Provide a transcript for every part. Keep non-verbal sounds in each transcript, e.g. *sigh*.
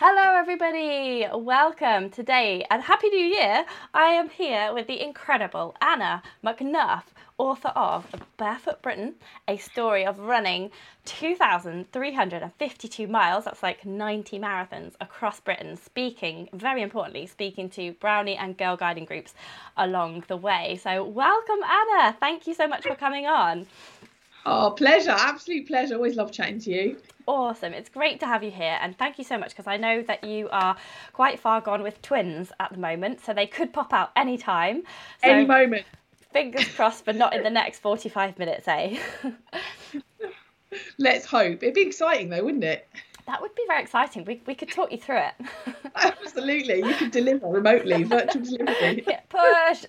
Hello, everybody. Welcome today and Happy New Year. I am here with the incredible Anna McNuff, author of Barefoot Britain, a story of running 2,352 miles, that's like 90 marathons across Britain, speaking, very importantly, speaking to Brownie and Girl Guiding groups along the way. So, welcome, Anna. Thank you so much for coming on. Oh, pleasure. Absolute pleasure. Always love chatting to you. Awesome. It's great to have you here. And thank you so much because I know that you are quite far gone with twins at the moment. So they could pop out any time. So Any moment. Fingers *laughs* crossed, but not in the next 45 minutes, eh? *laughs* Let's hope. It'd be exciting though, wouldn't it? that would be very exciting. We, we could talk you through it. *laughs* Absolutely. You could deliver remotely, virtual delivery. Yeah, push.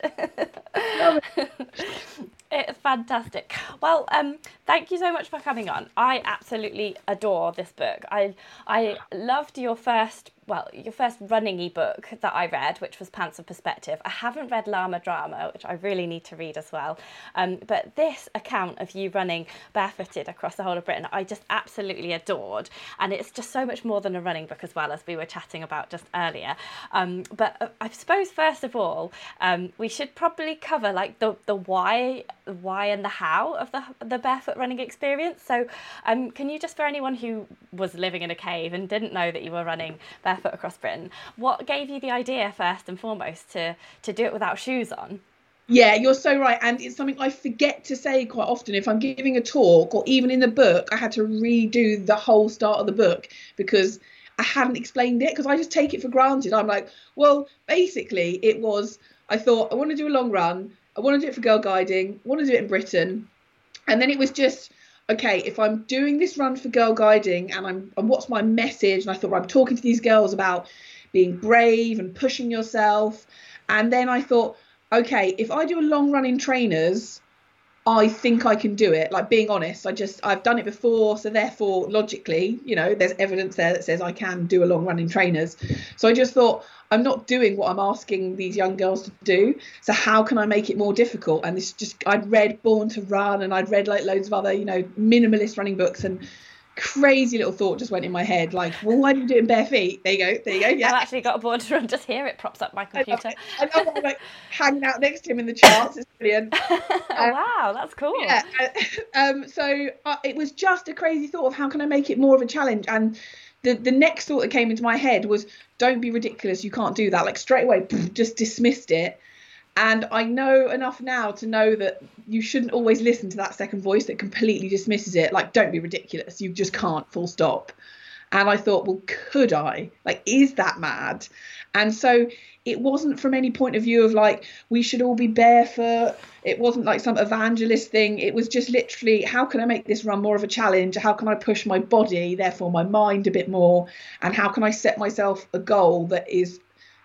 It's fantastic. Well, um, thank you so much for coming on. I absolutely adore this book. I I loved your first well, your first running ebook that I read, which was Pants of Perspective. I haven't read Llama Drama, which I really need to read as well. Um, but this account of you running barefooted across the whole of Britain, I just absolutely adored. And it's just so much more than a running book as well, as we were chatting about just earlier. Um, but uh, I suppose first of all, um, we should probably cover like the the why, why and the how of the the barefoot running experience. So, um, can you just for anyone who was living in a cave and didn't know that you were running barefoot across Britain, what gave you the idea first and foremost to to do it without shoes on? Yeah, you're so right. And it's something I forget to say quite often. If I'm giving a talk or even in the book, I had to redo the whole start of the book because I hadn't explained it because I just take it for granted. I'm like, well, basically, it was I thought I want to do a long run. I want to do it for girl guiding. I want to do it in Britain. And then it was just okay, if I'm doing this run for girl guiding and I'm and what's my message? And I thought well, I'm talking to these girls about being brave and pushing yourself. And then I thought, okay, if I do a long run in trainers, I think I can do it. Like being honest, I just I've done it before, so therefore logically, you know, there's evidence there that says I can do a long run in trainers. So I just thought I'm not doing what I'm asking these young girls to do. So how can I make it more difficult? And this just I'd read Born to Run and I'd read like loads of other, you know, minimalist running books and crazy little thought just went in my head like well why do you do it in bare feet? There you go there you go yeah. I've actually got a to *laughs* Run just here it props up my computer I love, I love I'm like *laughs* hanging out next to him in the charts it's brilliant. *laughs* Oh, wow that's cool. yeah um so uh, it was just a crazy thought of how can I make it more of a challenge and the the next thought that came into my head was don't be ridiculous you can't do that. Like straight away just dismissed it and I know enough now to know that you shouldn't always listen to that second voice that completely dismisses it. Like, don't be ridiculous. You just can't, full stop. And I thought, well, could I? Like, is that mad? And so it wasn't from any point of view of like, we should all be barefoot. It wasn't like some evangelist thing. It was just literally, how can I make this run more of a challenge? How can I push my body, therefore my mind a bit more? And how can I set myself a goal that is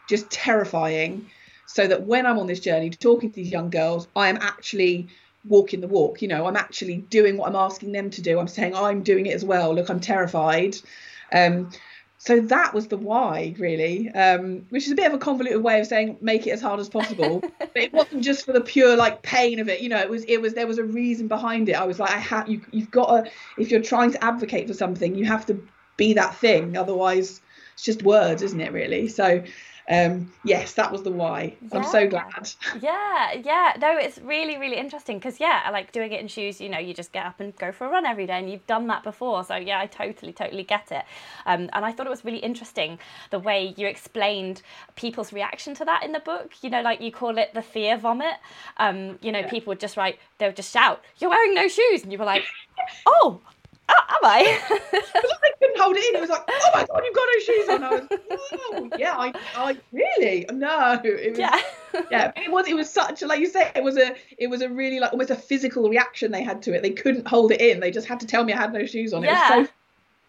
just terrifying. So that when I'm on this journey talking to these young girls, I am actually walking the walk. You know, I'm actually doing what I'm asking them to do. I'm saying I'm doing it as well. Look, I'm terrified. Um, so that was the why really um, which is a bit of a convoluted way of saying make it as hard as possible *laughs* but it wasn't just for the pure like pain of it you know it was it was there was a reason behind it i was like i have you, you've got to if you're trying to advocate for something you have to be that thing otherwise it's just words isn't it really so um, yes, that was the why. Yeah. I'm so glad. *laughs* Yeah, yeah. No, it's really, really interesting because, yeah, I like doing it in shoes, you know, you just get up and go for a run every day and you've done that before. So, yeah, I totally, totally get it. Um, and I thought it was really interesting the way you explained people's reaction to that in the book. You know, like you call it the fear vomit. Um, you know, yeah. people would just write, they would just shout, You're wearing no shoes. And you were like, Oh, oh, am I? *laughs* I couldn't hold it in. It was like, oh my god, you've got no shoes on. I was, oh yeah, I, I really no. It was, yeah, yeah. It was, it was such like you say, it was a, it was a really like almost a physical reaction they had to it. They couldn't hold it in. They just had to tell me I had no shoes on. Yeah. It was so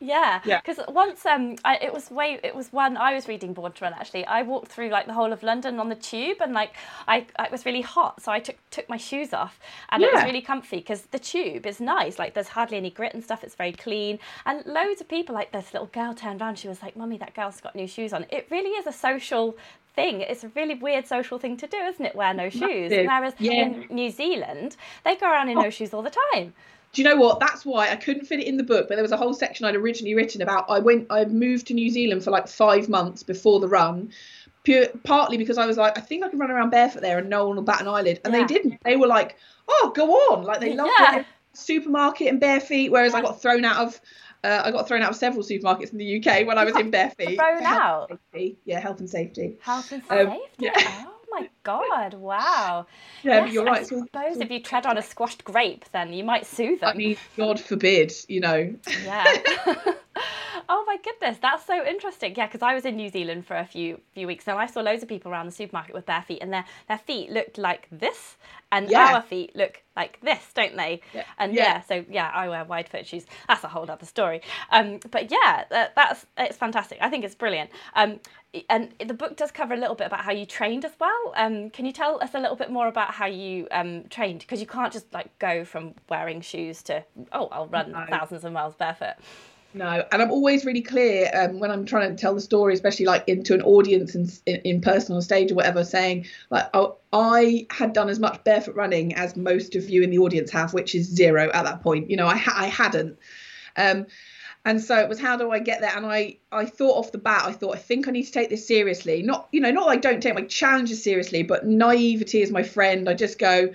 yeah, because yeah. once um, I, it was way it was when I was reading Born to Run. Actually, I walked through like the whole of London on the tube, and like I, I it was really hot, so I took took my shoes off, and yeah. it was really comfy because the tube is nice. Like there's hardly any grit and stuff. It's very clean, and loads of people like this little girl turned around. She was like, "Mummy, that girl's got new shoes on." It really is a social thing. It's a really weird social thing to do, isn't it? Wear no shoes. Whereas yeah. in New Zealand, they go around in oh. no shoes all the time do you know what? That's why I couldn't fit it in the book, but there was a whole section I'd originally written about. I went, I moved to New Zealand for like five months before the run, pure, partly because I was like, I think I can run around barefoot there and no one will bat an eyelid. And yeah. they didn't. They were like, oh, go on. Like they loved yeah. it. Supermarket and bare feet, whereas I got thrown out of uh, I got thrown out of several supermarkets in the UK when I was in bare *laughs* feet. Thrown out? Yeah, health and safety. Health and safety. Um, yeah. My god! Wow. Yeah, yes, you're right. I suppose if you tread on a squashed grape, then you might sue them. I mean, God forbid, you know. Yeah. *laughs* oh my goodness, that's so interesting. Yeah, because I was in New Zealand for a few few weeks and I saw loads of people around the supermarket with bare feet, and their their feet looked like this, and yeah. our feet look like this, don't they? Yeah. And yeah. yeah. so yeah, I wear wide foot shoes. That's a whole other story. Um, but yeah, that, that's it's fantastic. I think it's brilliant. Um, and the book does cover a little bit about how you trained as well. Um, can you tell us a little bit more about how you um, trained? Because you can't just like go from wearing shoes to oh, I'll run no. thousands of miles barefoot. No, and I'm always really clear um, when I'm trying to tell the story, especially like into an audience and in, in person on stage or whatever, saying like, oh, I had done as much barefoot running as most of you in the audience have, which is zero at that point. You know, I ha- I hadn't. Um, and so it was how do I get there? And I I thought off the bat, I thought I think I need to take this seriously. Not you know, not like don't take my challenges seriously, but naivety is my friend. I just go,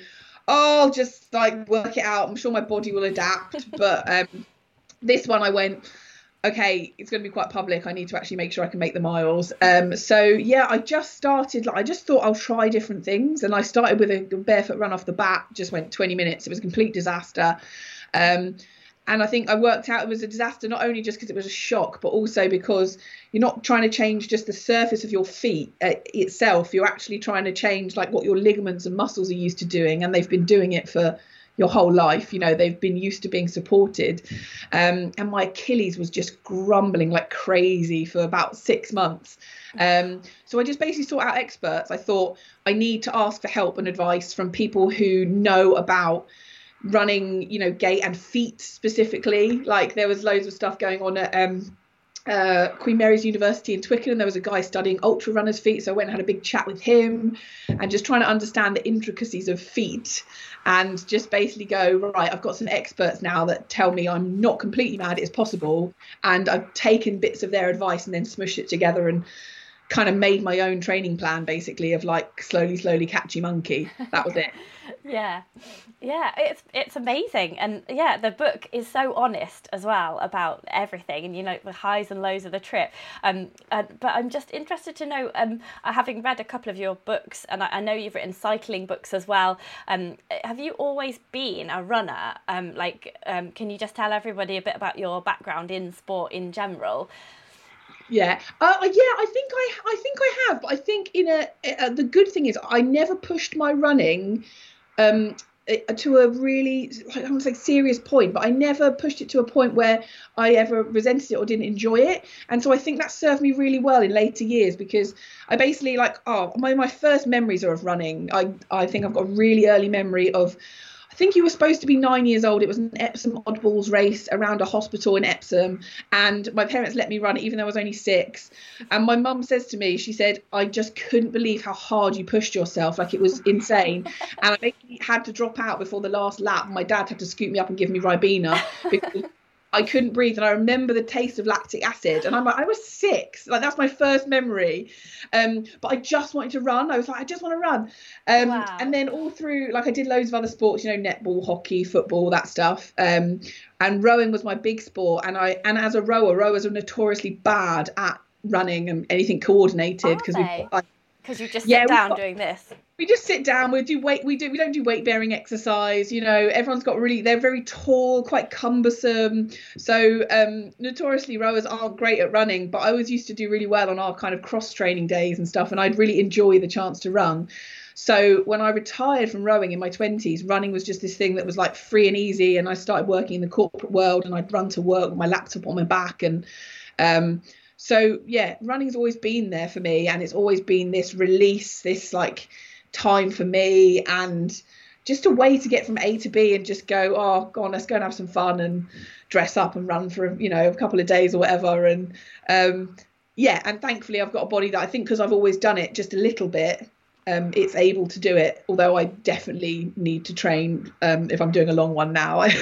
oh, I'll just like work it out. I'm sure my body will adapt. *laughs* but um, this one I went, okay, it's going to be quite public. I need to actually make sure I can make the miles. Um, so yeah, I just started. Like, I just thought I'll try different things, and I started with a barefoot run off the bat. Just went 20 minutes. It was a complete disaster. Um, and I think I worked out it was a disaster not only just because it was a shock, but also because you're not trying to change just the surface of your feet uh, itself. You're actually trying to change like what your ligaments and muscles are used to doing, and they've been doing it for your whole life. You know, they've been used to being supported. Um, and my Achilles was just grumbling like crazy for about six months. Um, so I just basically sought out experts. I thought I need to ask for help and advice from people who know about running, you know, gait and feet specifically. Like there was loads of stuff going on at um, uh, Queen Mary's University in Twickenham. There was a guy studying ultra runners' feet, so I went and had a big chat with him, and just trying to understand the intricacies of feet, and just basically go right. I've got some experts now that tell me I'm not completely mad. It's possible, and I've taken bits of their advice and then smushed it together and kind of made my own training plan basically of like slowly slowly catchy monkey that was it yeah yeah it's it's amazing and yeah the book is so honest as well about everything and you know the highs and lows of the trip um uh, but i'm just interested to know um uh, having read a couple of your books and I, I, know you've written cycling books as well um have you always been a runner um like um can you just tell everybody a bit about your background in sport in general yeah, uh, yeah. I think I, I think I have. But I think in a, uh, the good thing is I never pushed my running um, uh, to a really I want to say serious point, but I never pushed it to a point where I ever resented it or didn't enjoy it. And so I think that served me really well in later years because I basically like oh my my first memories are of running. I I think I've got a really early memory of think you were supposed to be nine years old. It was an Epsom oddballs race around a hospital in Epsom, and my parents let me run it even though I was only six. And my mum says to me, she said, I just couldn't believe how hard you pushed yourself. Like it was insane. and I had to drop out before the last lap. My dad had to scoop me up and give me Ribena because I couldn't breathe, and I remember the taste of lactic acid. And I'm like, I was six, like that's my first memory. Um, but I just wanted to run. I was like, I just want to run. Um, wow. and then all through, like I did loads of other sports, you know, netball, hockey, football, that stuff. Um, and rowing was my big sport. And I, and as a rower, rowers are notoriously bad at running and anything coordinated because we because you just yeah, sit down got, doing this. We just sit down we do weight we do we don't do weight bearing exercise you know everyone's got really they're very tall quite cumbersome. So um notoriously rowers aren't great at running but i always used to do really well on our kind of cross training days and stuff and i'd really enjoy the chance to run. So when i retired from rowing in my 20s running was just this thing that was like free and easy and i started working in the corporate world and i'd run to work with my laptop on my back and um so yeah running's always been there for me and it's always been this release this like time for me and just a way to get from A to B and just go, oh, go on, let's go and have some fun and dress up and run for, you know, a couple of days or whatever. And um, yeah, and thankfully I've got a body that I think because I've always done it just a little bit, um, it's able to do it. Although I definitely need to train um, if I'm doing a long one now. *laughs* *laughs* like,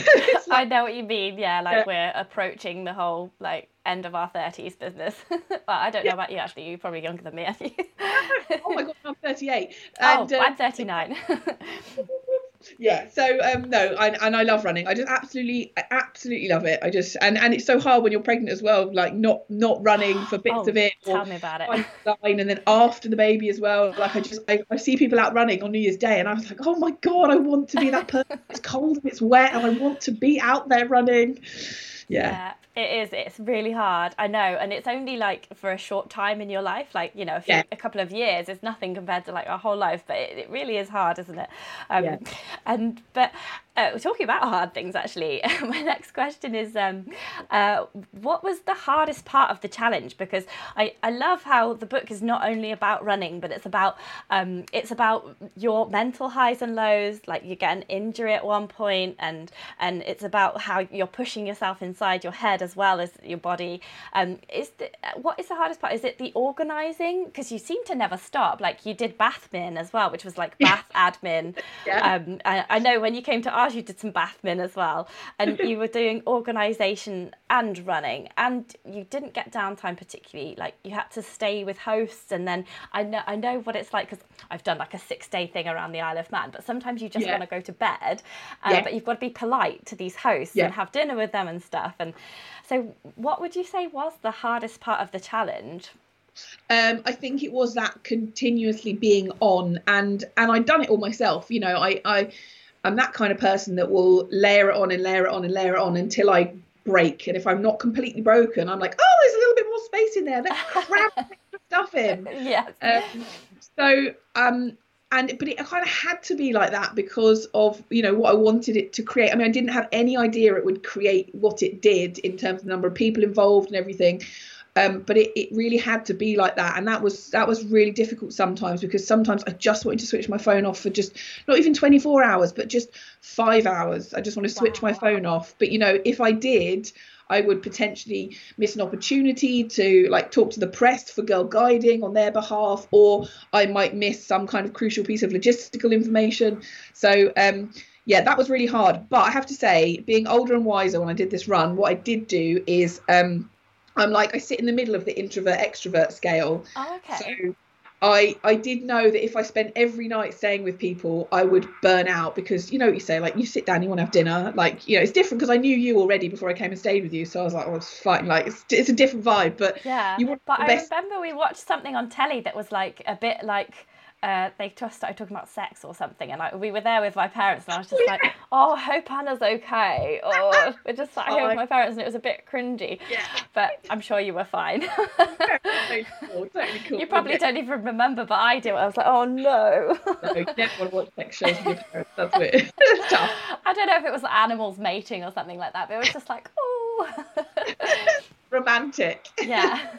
I know what you mean. Yeah, like yeah. we're approaching the whole like end of our 30s business. *laughs* well, I don't know about you actually. You're probably younger than me, aren't you? *laughs* oh my god, I'm 38. *laughs* And, oh, I'm um, 39. yeah so um no I, and i love running i just absolutely I absolutely love it i just and and it's so hard when you're pregnant as well like not not running for bits *gasps* oh, of it tell me about it and then after the baby as well like i just I, I see people out running on new year's day and i was like oh my god i want to be that person it's cold and it's wet and i want to be out there running yeah. yeah. It is. It's really hard. I know, and it's only like for a short time in your life, like you know, a, few, yeah. a couple of years is nothing compared to like our whole life. But it, it really is hard, isn't it? Um, yeah. And but uh, talking about hard things, actually, *laughs* my next question is um, uh, what was the hardest part of the challenge? Because I, I love how the book is not only about running, but it's about um, it's about your mental highs and lows. Like you get an injury at one point, and and it's about how you're pushing yourself inside your head as well as your body. Um, is the, what is the hardest part? Is it the organising? Because you seem to never stop. Like you did Bathmin as well, which was like bath admin. *laughs* Yeah. Um, I, I know when you came to ours, you did some Bathmin as well, and you were doing organisation and running, and you didn't get downtime particularly. Like you had to stay with hosts, and then I know I know what it's like because I've done like a six day thing around the Isle of Man, but sometimes you just yeah. want to go to bed, uh, yeah. but you've got to be polite to these hosts and have dinner with them and stuff. And so, what would you say was the hardest part of the challenge? um, I think it was that continuously being on and and I'd done it all myself. You know, I I I'm that kind of person that will layer it on and layer it on and layer it on until I break. And if I'm not completely broken, I'm like, oh, there's a little bit more space in there. Let's *laughs* cram stuff in. *laughs* Yes. Um, so, um, and but it kind of had to be like that because of you know what I wanted it to create. I mean, I didn't have any idea it would create what it did in terms of the number of people involved and everything. Um, but it, it really had to be like that and that was that was really difficult sometimes because sometimes i just wanted to switch my phone off for just not even 24 hours but just five hours i just want to switch wow. my phone off but you know if i did I would potentially miss an opportunity to like talk to the press for girl guiding on their behalf, or I might miss some kind of crucial piece of logistical information. So um, yeah, that was really hard. But I have to say, being older and wiser when I did this run, what I did do is um, I'm like I sit in the middle of the introvert extrovert scale. Oh, okay. So I I did know that if I spent every night staying with people, I would burn out because you know what you say like you sit down, you want to have dinner, like you know it's different because I knew you already before I came and stayed with you, so I was like, oh, it's fine, like it's, it's a different vibe, but yeah. You want but I best... remember we watched something on telly that was like a bit like uh, they just started talking about sex or something, and like we were there with my parents, and I was just like, "Oh, I hope Anna's okay." *laughs* Or we're just sat here with my parents, and it was a bit cringy. Yeah. But I'm sure you were fine. *laughs* totally cool, totally cool. you probably don't even remember, but I do. I was like, "Oh no." No, you *laughs* never want to watch sex shows with your parents. That's weird. it's tough. I don't know if it was animals mating or something like that, but it was just like, "Oh." Romantic. yeah.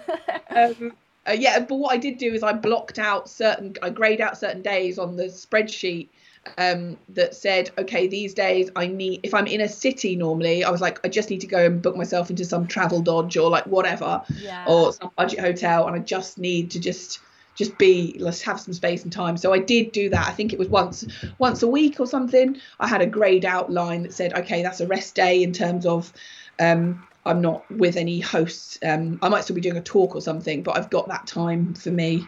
um, uh, yeah, but what I did do is I blocked out certain, I grayed out certain days on the spreadsheet um, that said, okay, these days I need, if I'm in a city normally, I was like, I just need to go and book myself into some Travelodge or like whatever, Yeah. or some budget hotel, and I just need to just just be let's have some space and time. So i did do that. I think it was once once a week or something. I had a grayed out line that said okay that's a rest day in terms of um i'm not with any hosts um i might still be doing a talk or something but i've got that time for me.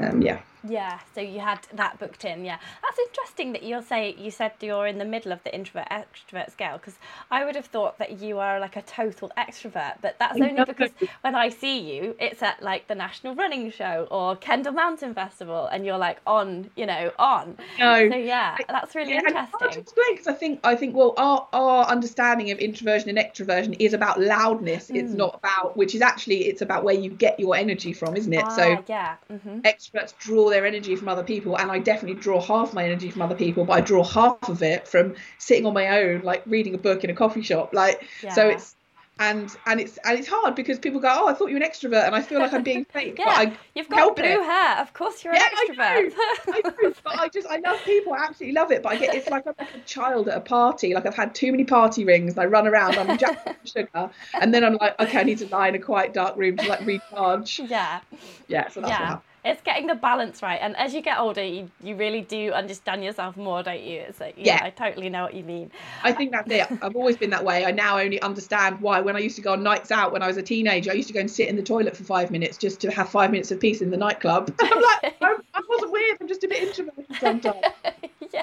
Um yeah Yeah, so you had that booked in. Yeah, that's interesting that you'll say you said you're in the middle of the introvert extrovert scale because I would have thought that you are like a total extrovert, but that's only because when I see you, it's at like the National Running Show or Kendal Mountain Festival, and you're like on, you know, on. no So yeah, that's really Yeah, and it's to interesting. explain because I think I think well our our understanding of introversion and extroversion is about loudness. It's Mm. not about which is actually it's about where you get your energy from, isn't it? so Ah, yeah, hmm extroverts draw their energy from other people and i definitely draw half my energy from other people but i draw half of it from sitting on my own like reading a book in a coffee shop like so it's and and it's and it's hard because people go oh i thought you were an extrovert and i feel like i'm being *laughs* fake yeah. but i You've got blue it. hair. Of course, you're yeah, an extrovert. I do. I do, but I just I love people. I absolutely love it. But I get it's like I'm like a child at a party. Like I've had too many party rings. And I run around. I'm Jack *laughs* sugar, and then I'm like, okay, I need to lie in a quiet dark room to like recharge. yeah. Yeah, so that's what yeah happened. It's getting the balance right and as you get older you, you really do understand yourself more don't you it's like yeah, Yeah. i totally know what you mean I think that's it. I've always been that way. I now only understand why. When I used to go on nights out when I was a teenager, I used to go and sit in the toilet for five minutes just to have five minutes of peace in the nightclub. *laughs* I'm like, *laughs* I, I wasn't weird. I'm just a bit introverted sometimes. *laughs* yeah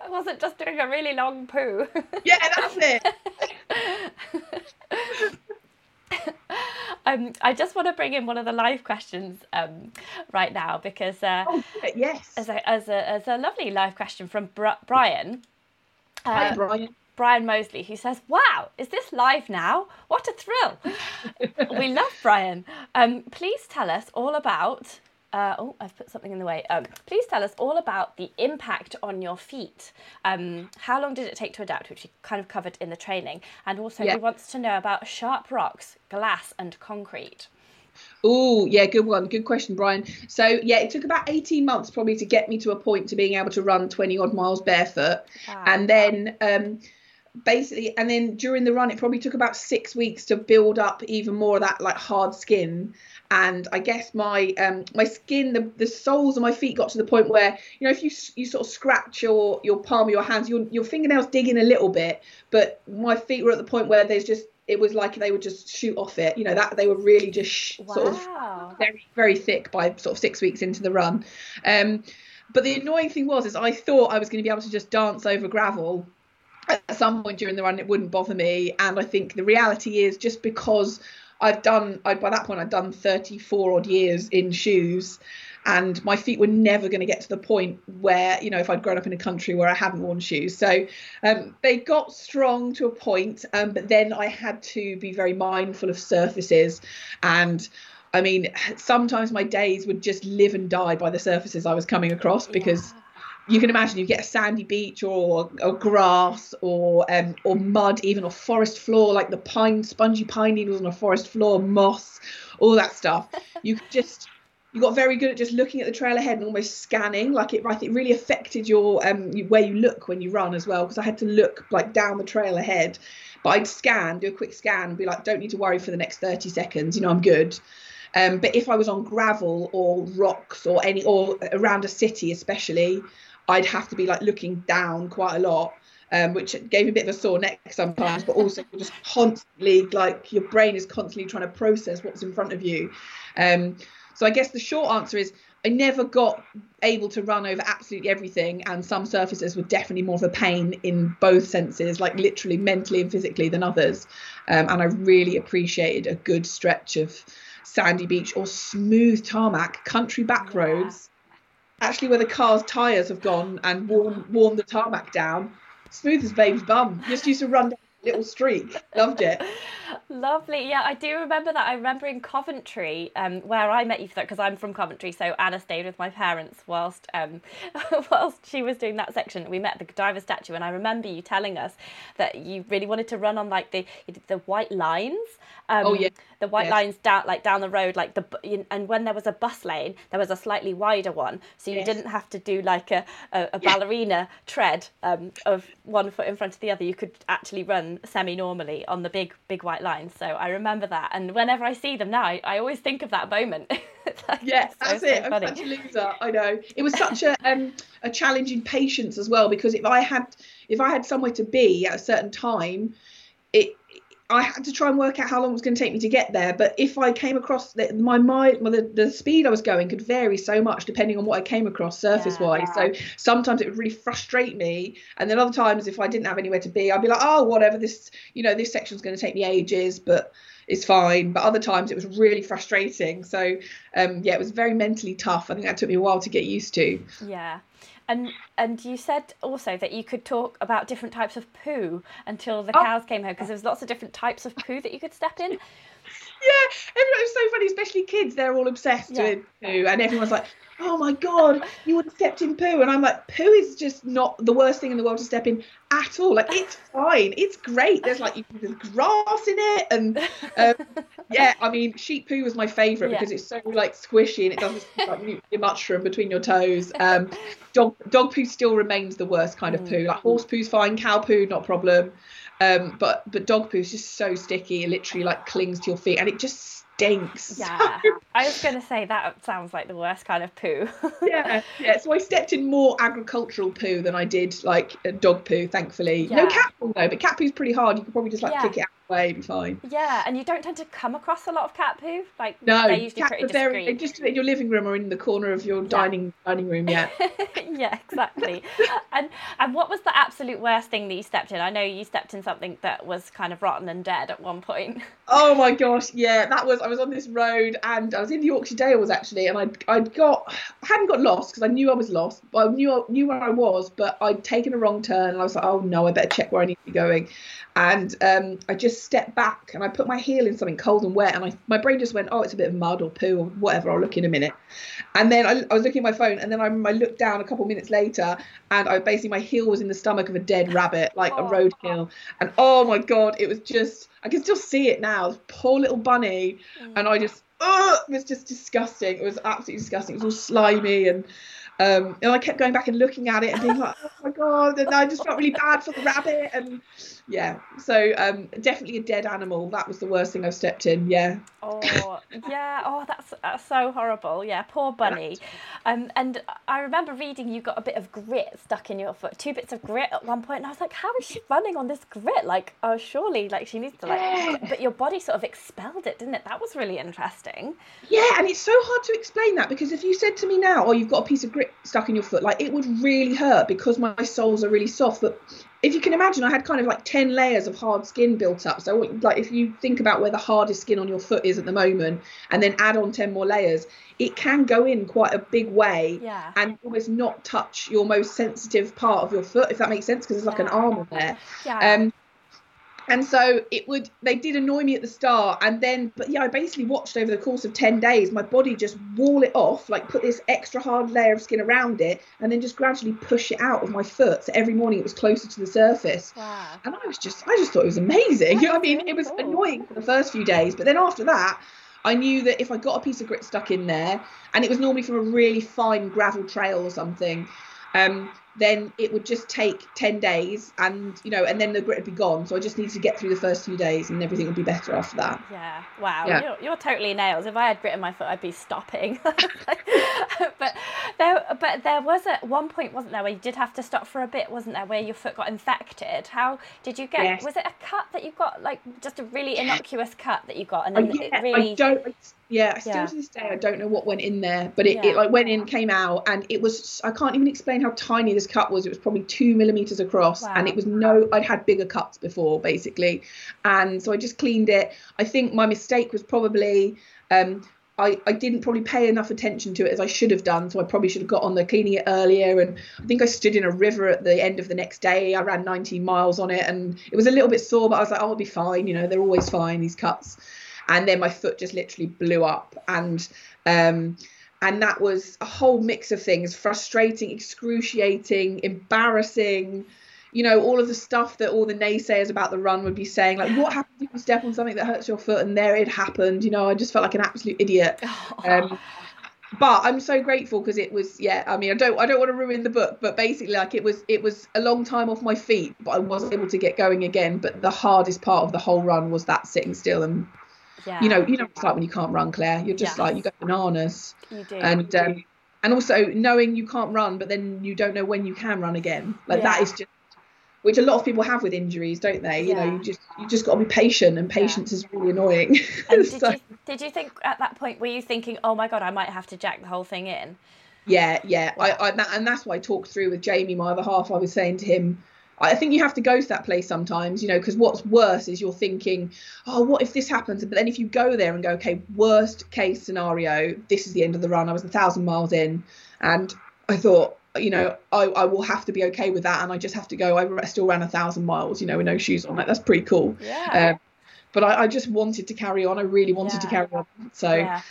i wasn't just doing a really long poo Yeah, that's it. Um, i just want to bring in one of the live questions um, right now because uh, Oh, yes. as, a, as, a, as a lovely live question from Bri- brian Hi, uh, Brian. Brian Mosley, who says, Wow, is this live now? What a thrill! *laughs* we love Brian. Um, please tell us all about. Uh, oh, I've put something in the way. Um, please tell us all about the impact on your feet. Um, how long did it take to adapt, which you kind of covered in the training? And also, Yeah. he wants to know about sharp rocks, glass, and concrete. Oh, yeah, good one. Good question, Brian. So, yeah, it took about 18 months probably to get me to a point to being able to run 20 odd miles barefoot. Wow. And then, um, basically, and then during the run, it probably took about six weeks to build up even more of that like hard skin. And I guess my um, my skin, the, the soles of my feet got to the point where you know if you you sort of scratch your your palm of your hands, your your fingernails dig in a little bit, but my feet were at the point where there's just it was like they would just shoot off it. You know that they were really just sh- sort of very very thick by sort of six weeks into the run. Um but the annoying thing was is i thought i was going to be able to just dance over gravel at some point during the run it wouldn't bother me. And i think the reality is just because i've done I, by that point i'd done 34 odd years in shoes and my feet were never going to get to the point where you know if i'd grown up in a country where i hadn't worn shoes. So um, they got strong to a point um, but then i had to be very mindful of surfaces. And I mean, sometimes my days would just live and die by the surfaces I was coming across because you can imagine you get a sandy beach or or grass or um or mud even or forest floor like the pine spongy pine needles on a forest floor moss all that stuff. *laughs* You just you got very good at just looking at the trail ahead and almost scanning like it I think it really affected your um where you look when you run as well because I had to look like down the trail ahead but I'd scan do a quick scan and be like don't need to worry for the next 30 seconds you know I'm good. Um, but if I was on gravel or rocks or any or around a city especially, I'd have to be like looking down quite a lot, um, which gave me a bit of a sore neck sometimes. But also you're just constantly like your brain is constantly trying to process what's in front of you. Um, so I guess the short answer is I never got able to run over absolutely everything, and some surfaces were definitely more of a pain in both senses, like literally mentally and physically than others. Um, and I really appreciated a good stretch of sandy beach or smooth tarmac, country back roads. Actually where the car's tyres have gone and worn worn the tarmac down. Smooth as babe's bum. Just used to run down little streak. Loved it. *laughs* Lovely. Yeah, I do remember that. I remember in Coventry, um, where I met you for that, because I'm from Coventry, so Anna stayed with my parents whilst um, *laughs* whilst she was doing that section. We met the Godiva statue, and I remember you telling us that you really wanted to run on like the the white lines. Um, Oh, yeah. The white Yes. lines down like down the road, like the and when there was a bus lane, there was a slightly wider one, so you Yes. didn't have to do like a a, a ballerina tread um, of one foot in front of the other. You could actually run semi normally on the big big white lines. So I remember that, and whenever I see them now, I, I always think of that moment. *laughs* Like, so, that's so it. I'm funny. such a loser. I know. It was such a um a challenge in patience as well because if I had if I had somewhere to be at a certain time, it I had to try and work out how long it was going to take me to get there. But if I came across the, my my well, the, the speed I was going could vary so much depending on what I came across surface wise. So sometimes it would really frustrate me, and then other times if I didn't have anywhere to be, I'd be like, oh, whatever. This you know this section's going to take me ages, but it's fine. But other times it was really frustrating. So um, yeah, it was very mentally tough. I think that took me a while to get used to. Yeah. And and you said also that you could talk about different types of poo until the Oh. cows came home because there was lots of different types of poo that you could step in. *laughs* Yeah, everyone was so funny, especially kids. They're all obsessed Yeah. with poo, and everyone's like, "Oh my god, you would have stepped in poo," and I'm like, "Poo is just not the worst thing in the world to step in at all. Like, it's *laughs* fine, it's great. There's like there's grass in it, and um, yeah, I mean, sheep poo was my favourite Yeah. because it's so like squishy and it doesn't like mushroom between your toes. Um, dog dog poo still remains the worst kind of poo. Like horse poo's fine, cow poo not problem. Um, but but dog poo is just so sticky. It literally like clings to your feet, and it just stinks. Yeah. *laughs* I was going to say that sounds like the worst kind of poo. *laughs* yeah, yeah. So I stepped in more agricultural poo than I did like dog poo. Thankfully, no cat poo though. But cat poo's pretty hard. You could probably just like Yeah. kick it out of the way, fine. yeah, and you don't tend to come across a lot of cat poo. Like No, they're usually pretty are very. They discreet. just in your living room or in the corner of your dining dining room. Yeah. *laughs* yeah, exactly. *laughs* and and what was the absolute worst thing that you stepped in? I know you stepped in something that was kind of rotten and dead at one point. Oh my *laughs* gosh, yeah, that was I was on this road and I was in the Yorkshire Dales actually, and I'd I'd got I hadn't got lost because I knew I was lost, but I knew knew where I was, but I'd taken a wrong turn and I was like, oh no, I better check where I need to be going, and um, I just stepped back and I put my heel in something cold and wet, and I my brain just went, oh, it's a bit of mud or poo or whatever. I'll look in a minute, and then I, I was looking at my phone, and then I, I looked down a couple minutes later, and I basically my heel was in the stomach of a dead rabbit, like a Oh. roadkill, and oh my god, it was just I can still see it now. Poor little bunny, and I mm. just oh, it was just disgusting. It was absolutely disgusting. It was all slimy and. Um, and I kept going back and looking at it and being like, "Oh my god!" And I just felt really bad for the rabbit. And yeah, so um, definitely a dead animal. That was the worst thing I've stepped in. Yeah, Oh yeah, oh that's, that's so horrible. Yeah, poor bunny. Um, and I remember reading you got a bit of grit stuck in your foot, two bits of grit at one point, and I was like, how is she running on this grit? Like, oh surely, like she needs to like. But your body sort of expelled it, didn't it? That was really interesting. Yeah, and it's so hard to explain that because if you said to me now, "Oh, you've got a piece of grit stuck in your foot," like it would really hurt because my soles are really soft. But if you can imagine, I had kind of like ten layers of hard skin built up. So, like, if you think about where the hardest skin on your foot is at the moment, and then add on ten more layers, it can go in quite a big way Yeah. and almost not touch your most sensitive part of your foot, if that makes sense, because there's like an Yeah. arm on there. Yeah. Um, and so it would they did annoy me at the start and then but yeah i basically watched over the course of 10 days my body just wall it off like put this extra hard layer of skin around it and then just gradually push it out of my foot so every morning it was closer to the surface wow. and i was just i just thought it was amazing *laughs* i mean really it was cool. annoying for the first few days but then after that I knew that if I got a piece of grit stuck in there, and it was normally from a really fine gravel trail or something, um, then it would just take 10 days and, you know, and then the grit would be gone. So I just needed to get through the first few days and everything would be better after that. Yeah. Wow. Yeah. You're, you're totally nails. If I had grit in my foot, I'd be stopping. *laughs* but there, but there was at one point, wasn't there, where you did have to stop for a bit, wasn't there, where your foot got infected? How did you get? Yes. Was it a cut that you got, like just a really innocuous cut that you got, and uh, I, then yeah, it really? I don't. I- Yeah, still Yeah. to this day, I don't know what went in there, but it, Yeah. it like went in, came out, and it was. I can't even explain how tiny this cut was. It was probably two millimeters across, and it was no. I'd had bigger cuts before, basically, and so I just cleaned it. I think my mistake was probably. Um, I, I didn't probably pay enough attention to it as I should have done. So I probably should have got on the cleaning it earlier. And I think I stood in a river at the end of the next day. I ran 19 miles on it and it was a little bit sore, but I was like, oh, I'll be fine. You know, they're always fine, these cuts. And then my foot just literally blew up. And, um, and that was a whole mix of things frustrating, excruciating, embarrassing you know, all of the stuff that all the naysayers about the run would be saying, like, what happens if you step on something that hurts your foot? And there it happened. You know, I just felt like an absolute idiot. *laughs* Um, but I'm so grateful because it was, yeah. I mean, I don't, I don't want to ruin the book, but basically, like, it was, it was a long time off my feet, but I was able to get going again. But the hardest part of the whole run was that sitting still and. Yeah. You know, you know, it's like when you can't run, Claire. You're just like you go bananas. You do. And you um, do. and also knowing you can't run, but then you don't know when you can run again. Like yeah. that is just which a lot of people have with injuries, don't they? You yeah. know, you just you just got to be patient, and patience yeah. is really annoying. *laughs* And so, did, you, did you think at that point were you thinking, oh my god, I might have to jack the whole thing in? Yeah, yeah, I, I that, and that's what I talked through with Jamie, my other half. I was saying to him, I think you have to go to that place sometimes, you know, because what's worse is you're thinking, oh, what if this happens? But then if you go there and go, okay, worst case scenario, this is the end of the run. I was a thousand miles in, and I thought, you know, I, I will have to be okay with that, and I just have to go. I still ran a thousand miles, you know, with no shoes on. Like that's pretty cool. Yeah. Um, but I, I, just wanted to carry on. I really wanted yeah. to carry on. So. Yeah.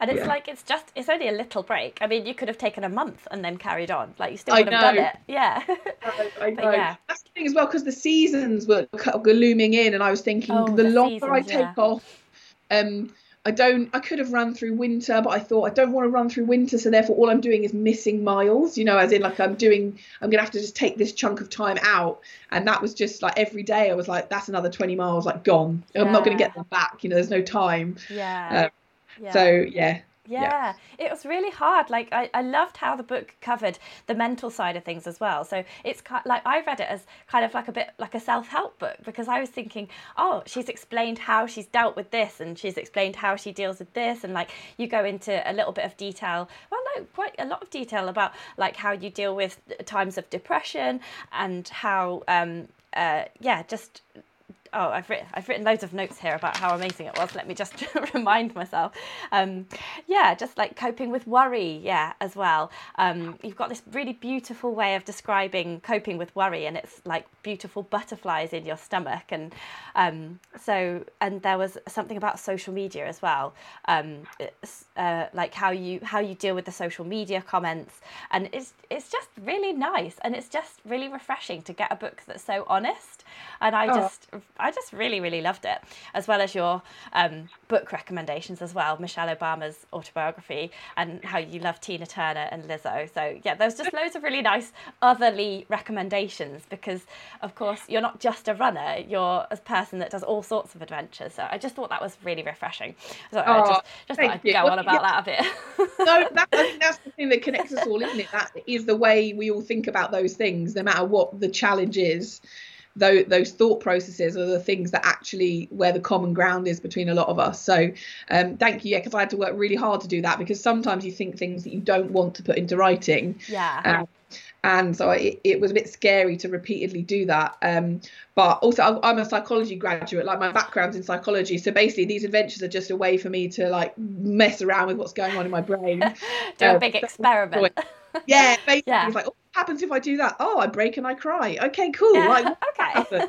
And it's yeah. like it's just it's only a little break. I mean, you could have taken a month and then carried on. Like you still would have done it. Yeah. *laughs* I, I know. Yeah. That's the thing as well because the seasons were, were looming in, and I was thinking oh, the, the, longer seasons, I take yeah. off, um, I don't I could have run through winter, but I thought I don't want to run through winter, so therefore all I'm doing is missing miles, you know, as in like I'm doing I'm gonna have to just take this chunk of time out. And that was just like every day I was like, that's another twenty miles like gone. Yeah. I'm not gonna get them back, you know, there's no time. Yeah. Um, yeah. So yeah, yeah, yeah, it was really hard. Like I, I loved how the book covered the mental side of things as well. So it's kind like I read it as kind of like a bit like a self-help book because I was thinking, oh, she's explained how she's dealt with this and she's explained how she deals with this and like you go into a little bit of detail. Well, no, quite a lot of detail about like how you deal with times of depression and how um uh yeah, just oh, I've written, I've written loads of notes here about how amazing it was. Let me just *laughs* remind myself. Um, yeah, just like coping with worry, yeah, as well. Um, you've got this really beautiful way of describing coping with worry, and it's like beautiful butterflies in your stomach, and um, so and there was something about social media as well, um, uh, like how you how you deal with the social media comments, and it's it's just really nice, and it's just really refreshing to get a book that's so honest, and I oh. just I just really, really loved it, as well as your um, book recommendations as well. Michelle Obama's autobiography and how you love Tina Turner and Lizzo. So yeah, there's just loads of really nice otherly recommendations because, of course, you're not just a runner; you're a person that does all sorts of adventures. So I just thought that was really refreshing. So oh, I just, just thought I'd you. go well, on about yeah. that a bit. *laughs* no, that, I think that's the thing that connects us all, isn't it? That is the way we all think about those things, no matter what the challenge is those, those thought processes are the things that actually where the common ground is between a lot of us. So um, thank you, yeah, because I had to work really hard to do that because sometimes you think things that you don't want to put into writing. Yeah. Um, and so it, it, was a bit scary to repeatedly do that um, but also i'm a psychology graduate like my background's in psychology so basically these adventures are just a way for me to like mess around with what's going on in my brain *laughs* do a um, big *laughs* experiment yeah basically yeah. it's like oh, happens if I do that? Oh, I break and I cry. Okay, cool. Yeah, *laughs* okay.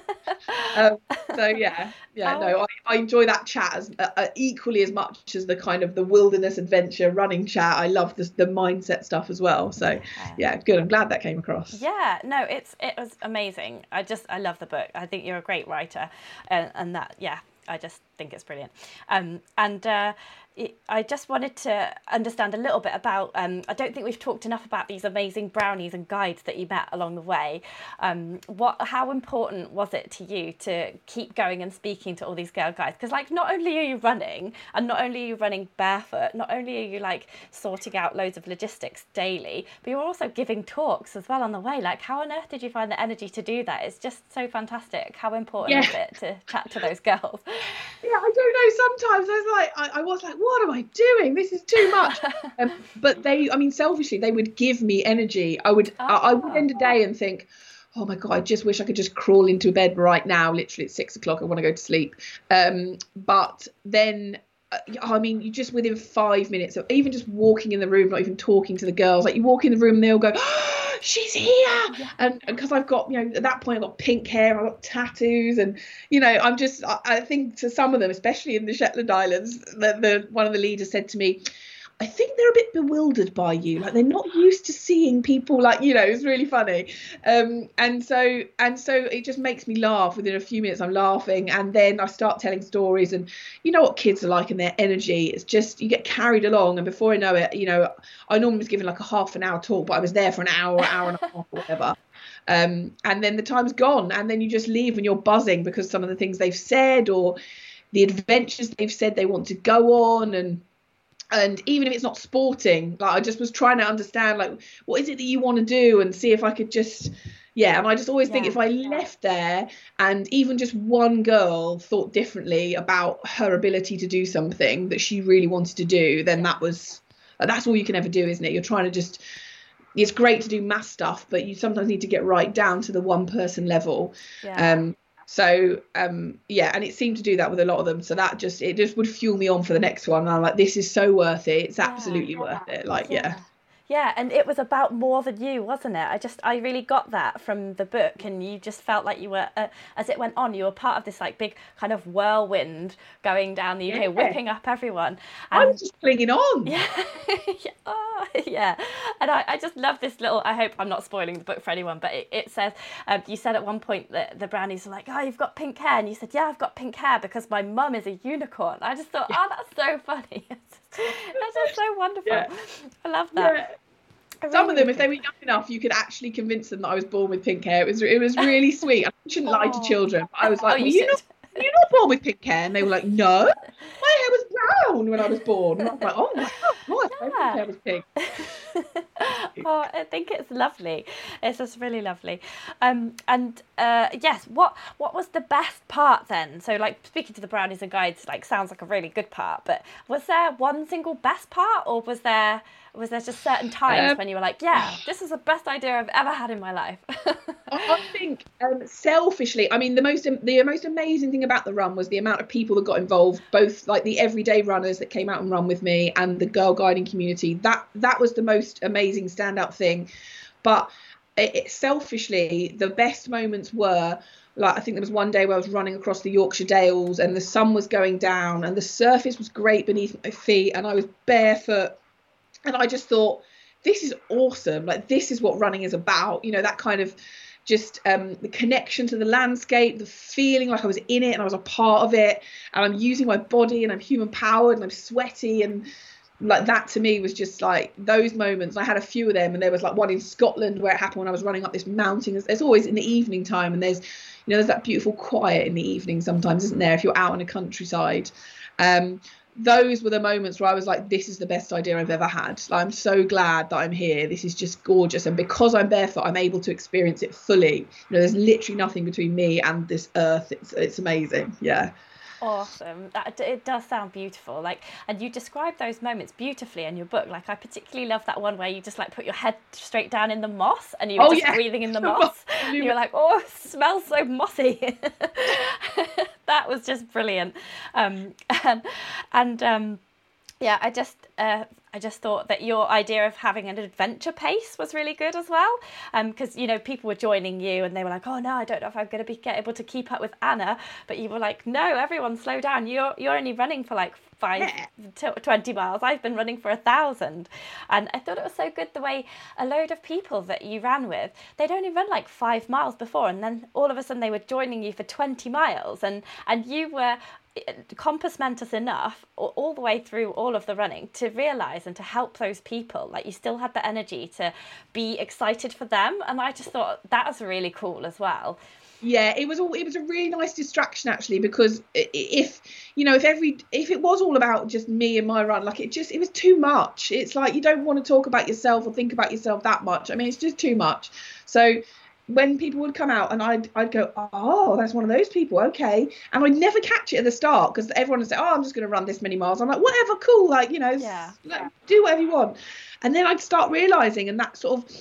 um, so *laughs* yeah, yeah, oh. no, I, I, enjoy that chat as uh, uh, equally as much as the kind of the wilderness adventure running chat. I love the the mindset stuff as well. So yeah. yeah, good. I'm glad that came across. Yeah, no, it's it was amazing. I just I love the book. I think you're a great writer, and, and that yeah, I just think it's brilliant. Um, and uh, I just wanted to understand a little bit about. Um, I don't think we've talked enough about these amazing brownies and guides that you met along the way. Um, what, how important was it to you to keep going and speaking to all these girl guides? Because like, not only are you running, and not only are you running barefoot, not only are you like sorting out loads of logistics daily, but you're also giving talks as well on the way. Like, how on earth did you find the energy to do that? It's just so fantastic. How important yeah. is it to chat to those girls? *laughs* Yeah, I don't know. Sometimes I was like, I, I was like, what am I doing? This is too much. *laughs* um, but they, I mean, selfishly, they would give me energy. I would, oh. I, I would end a day and think, oh my god, I just wish I could just crawl into bed right now. Literally, at six o'clock, I want to go to sleep. Um, but then I mean, you just within five minutes of even just walking in the room, not even talking to the girls, like you walk in the room and they all go, oh, *gasps* "She's here!" Yeah. And because I've got, you know, at that point I've got pink hair, I've got tattoos, and you know, I'm just, I, I think to some of them, especially in the Shetland Islands, the, the one of the leaders said to me, I think they're a bit bewildered by you. Like they're not used to seeing people like you know. It's really funny, um, and so and so it just makes me laugh. Within a few minutes, I'm laughing, and then I start telling stories. And you know what kids are like and their energy. It's just you get carried along, and before I know it, you know, I normally was given like a half an hour talk, but I was there for an hour, hour and a half, whatever. Um, and then the time's gone, and then you just leave and you're buzzing because some of the things they've said or the adventures they've said they want to go on and and even if it's not sporting like i just was trying to understand like what is it that you want to do and see if i could just yeah and i just always yeah, think if i yeah. left there and even just one girl thought differently about her ability to do something that she really wanted to do then that was that's all you can ever do isn't it you're trying to just it's great to do mass stuff but you sometimes need to get right down to the one person level yeah. um so um, yeah, and it seemed to do that with a lot of them. So that just it just would fuel me on for the next one. And I'm like, this is so worth it. It's absolutely yeah, worth it. Like yeah. yeah. Yeah, and it was about more than you, wasn't it? I just, I really got that from the book, and you just felt like you were, uh, as it went on, you were part of this like big kind of whirlwind going down the UK, yeah. whipping up everyone. And, I was just clinging on. Yeah, *laughs* yeah, oh, yeah. And I, I just love this little. I hope I'm not spoiling the book for anyone, but it, it says um, you said at one point that the brownies were like, "Oh, you've got pink hair," and you said, "Yeah, I've got pink hair because my mum is a unicorn." I just thought, yeah. oh, that's so funny. *laughs* That's just so wonderful. Yeah. I love that. Yeah. Some of them, if they were young enough, you could actually convince them that I was born with pink hair. It was it was really *laughs* sweet. I shouldn't lie to oh. children, but I was like, oh, you, you not, you're not born with pink hair? And they were like, no, my hair was brown when I was born. And I was like, oh my god, yeah. my hair was pink. *laughs* *laughs* oh, I think it's lovely. It's just really lovely. Um, and uh, yes, what what was the best part then? So, like speaking to the brownies and guides, like sounds like a really good part. But was there one single best part, or was there was there just certain times um, when you were like, yeah, *sighs* this is the best idea I've ever had in my life? I *laughs* think um, selfishly, I mean, the most the most amazing thing about the run was the amount of people that got involved, both like the everyday runners that came out and run with me, and the girl guiding community. That that was the most amazing standout thing. But it, it, selfishly, the best moments were like I think there was one day where I was running across the Yorkshire Dales and the sun was going down and the surface was great beneath my feet and I was barefoot and I just thought this is awesome like this is what running is about you know that kind of just um, the connection to the landscape, the feeling like I was in it and I was a part of it, and I'm using my body and I'm human powered and I'm sweaty and like that to me was just like those moments. I had a few of them, and there was like one in Scotland where it happened when I was running up this mountain. There's always in the evening time, and there's you know there's that beautiful quiet in the evening sometimes, isn't there? If you're out in a countryside. Um, those were the moments where I was like, this is the best idea I've ever had. Like, I'm so glad that I'm here. This is just gorgeous. And because I'm barefoot, I'm able to experience it fully. You know, there's literally nothing between me and this earth. It's, it's amazing. Yeah awesome. That it does sound beautiful like and you describe those moments beautifully in your book. Like i particularly love that one where you just like put your head straight down in the moss and you were oh, just yeah. breathing in the *laughs* moss. and you're like oh it smells so mossy. *laughs* That was just brilliant. Um *laughs* and and um yeah i just uh I just thought that your idea of having an adventure pace was really good as well. Because, um, you know, people were joining you and they were like, oh, no, I don't know if I'm going to be able to keep up with Anna. But you were like, no, everyone slow down. You're, you're only running for like five to 20 miles. I've been running for a thousand. And I thought it was so good the way a load of people that you ran with, they'd only run like five miles before. And then all of a sudden they were joining you for 20 miles. And, and you were compos mentis enough all the way through all of the running to realize and to help those people. Like you still had the energy to be excited for them and i just thought that was really cool as well. Yeah it was all it was a really nice distraction actually because if you know if every if it was all about just me and my run like it just it was too much. It's like you don't want to talk about yourself or think about yourself that much. I mean it's just too much. So when people would come out and I'd, I'd go, oh, that's one of those people, okay. And I'd never catch it at the start because everyone would say, oh, I'm just going to run this many miles. I'm like, whatever, cool, like, you know, yeah. like, do whatever you want. And then I'd start realizing, and that sort of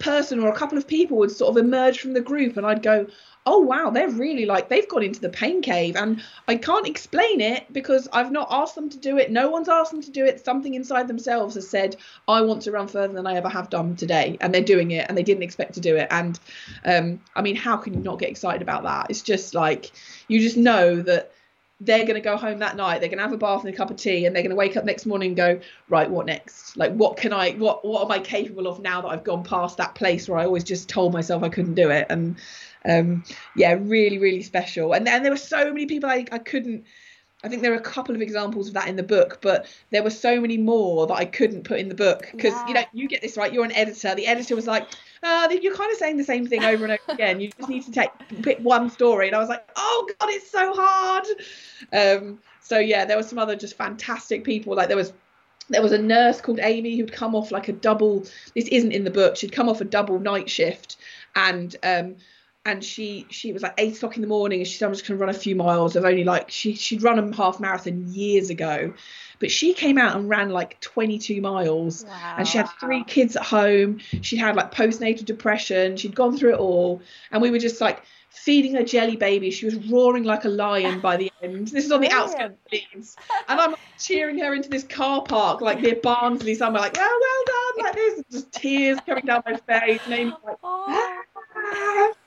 person or a couple of people would sort of emerge from the group, and I'd go, oh wow, they're really like they've gone into the pain cave, and I can't explain it because I've not asked them to do it. No one's asked them to do it. Something inside themselves has said, I want to run further than I ever have done today, and they're doing it, and they didn't expect to do it. And um, I mean, how can you not get excited about that? It's just like you just know that they're going to go home that night they're going to have a bath and a cup of tea and they're going to wake up next morning and go right what next? Like what can i what what am i capable of now that i've gone past that place where i always just told myself i couldn't do it? And um yeah really really special. And then there were so many people i, I couldn't I think there are a couple of examples of that in the book, but there were so many more that I couldn't put in the book because yeah. you know you get this right. You're an editor. The editor was like, uh, you're kind of saying the same thing over and over again. You just need to take pick one story. And I was like, oh god, it's so hard. Um, so yeah, there were some other just fantastic people. Like there was there was a nurse called Amy who'd come off like a double. This isn't in the book. She'd come off a double night shift, and um, and she she was like eight o'clock in the morning and she said I'm just gonna run a few miles. I've only like she she'd run a half marathon years ago, but she came out and ran like 22 miles wow. and she had three kids at home. She had like postnatal depression. She'd gone through it all, and we were just like feeding her jelly baby. She was roaring like a lion by the end. This is on the outskirts of Leeds. And I'm cheering her into this car park, like near Barnsley somewhere, like, oh, well done, like this. Just tears coming down my face. And like, *laughs* oh. Ah.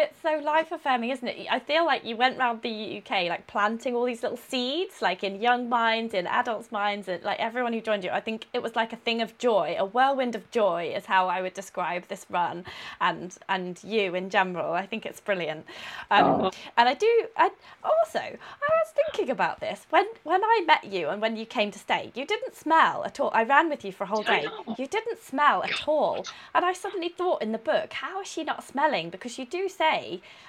It's so life affirming, isn't it? I feel like you went around the UK like planting all these little seeds, like in young minds, in adults' minds, and like everyone who joined you. I think it was like a thing of joy, a whirlwind of joy, is how I would describe this run, and and you in general. I think it's brilliant. Um, oh. And I do. I also I was thinking about this when when I met you and when you came to stay. You didn't smell at all. I ran with you for a whole day. You didn't smell at all, and I suddenly thought in the book, how is she not smelling? Because you do say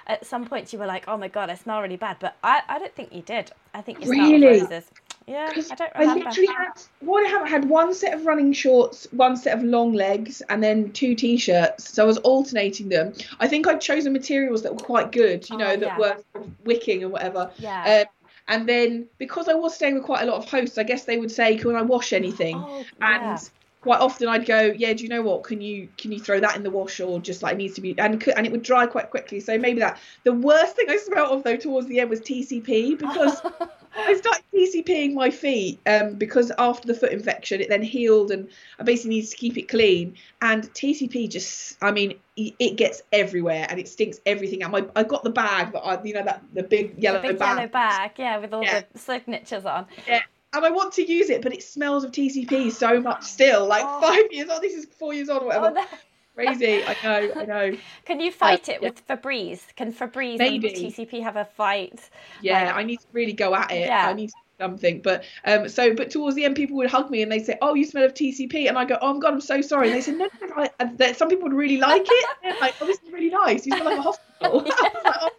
at some points you were like, oh my god, I smell really bad, but I, I don't think you did. I think you really? smelled roses. Yeah, I don't remember. I literally had what I have had one set of running shorts, one set of long legs, and then two t-shirts. So I was alternating them. I think I'd chosen materials that were quite good, you oh, know, that yeah. were wicking and whatever. Yeah. Um, and then because I was staying with quite a lot of hosts, I guess they would say, "Can I wash anything?" Oh, yeah. And quite often I'd go, yeah, do you know what? Can you can you throw that in the wash or just like needs to be and and it would dry quite quickly. So maybe that. The worst thing I smelled of though towards the end was TCP because *laughs* I started TCPing my feet um, because after the foot infection it then healed and I basically needed to keep it clean. And TCP just, I mean, it gets everywhere and it stinks everything out. My I got the bag that I, you know, that the big yellow the big bag. yellow bag, yeah, with all yeah. the signatures on. Yeah and I want to use it, but it smells of TCP so much still. Like oh. five years on, this is four years on, whatever. Oh, no. *laughs* Crazy, I know, I *laughs* know. Can you fight uh, it yeah. with Febreze? Can Febreze Maybe. and TCP have a fight? Yeah, like, I need to really go at it. Yeah. I need to something. But um, so but towards the end, people would hug me and they'd say, "Oh, you smell of TCP," and I go, "Oh my god, I'm so sorry." And they said, "No, no, no." some people would really like it. like, "Oh, this is really nice. You smell like a hospital." *laughs* like,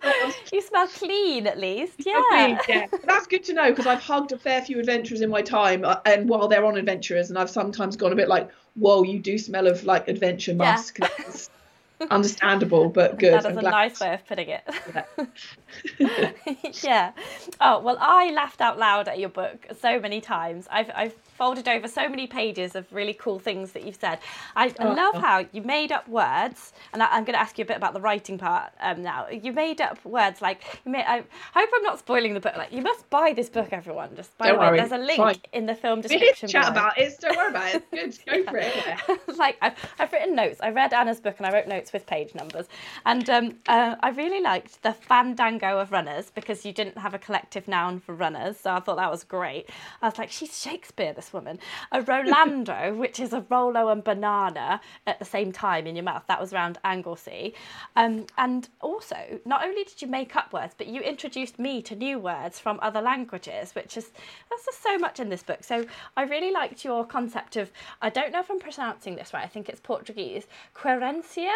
oh, you smell clean at least. Yeah. Clean, yeah. That's good to know because I've hugged a fair few adventurers in my time, uh, and while they're on adventurers, and I've sometimes gone a bit like, "Whoa, you do smell of like adventure musk." Yeah understandable but *laughs* good. That is a nice way of putting it. Yeah. *laughs* yeah. Oh well, I laughed out loud at your book so many times. I've I've folded over so many pages of really cool things that you've said. I, I oh, love oh. how you made up words, and I, am going to ask you a bit about the writing part um, now. You made up words like made. I hope I'm not spoiling the book. Like you must buy this book, everyone. Just by don't the way, worry. there's a link Fine. in the film description. We chat about it. Don't worry about it. Good. Go for it. Yeah. *laughs* like I've, I've written notes. I read Anna's book and I wrote notes with page numbers, and um, uh, I really liked the fandango of runners because you didn't have a collective noun for runners, so I thought that was great. I was like, she's Shakespeare, this woman. A Rolando, *laughs* which is a Rolo and banana at the same time in your mouth. That was around Anglesey. Um, and also, not only did you make up words, but you introduced me to new words from other languages, which is that's just so much in this book. So I really liked your concept of I don't know if I'm pronouncing this right. I think it's Portuguese. Querencia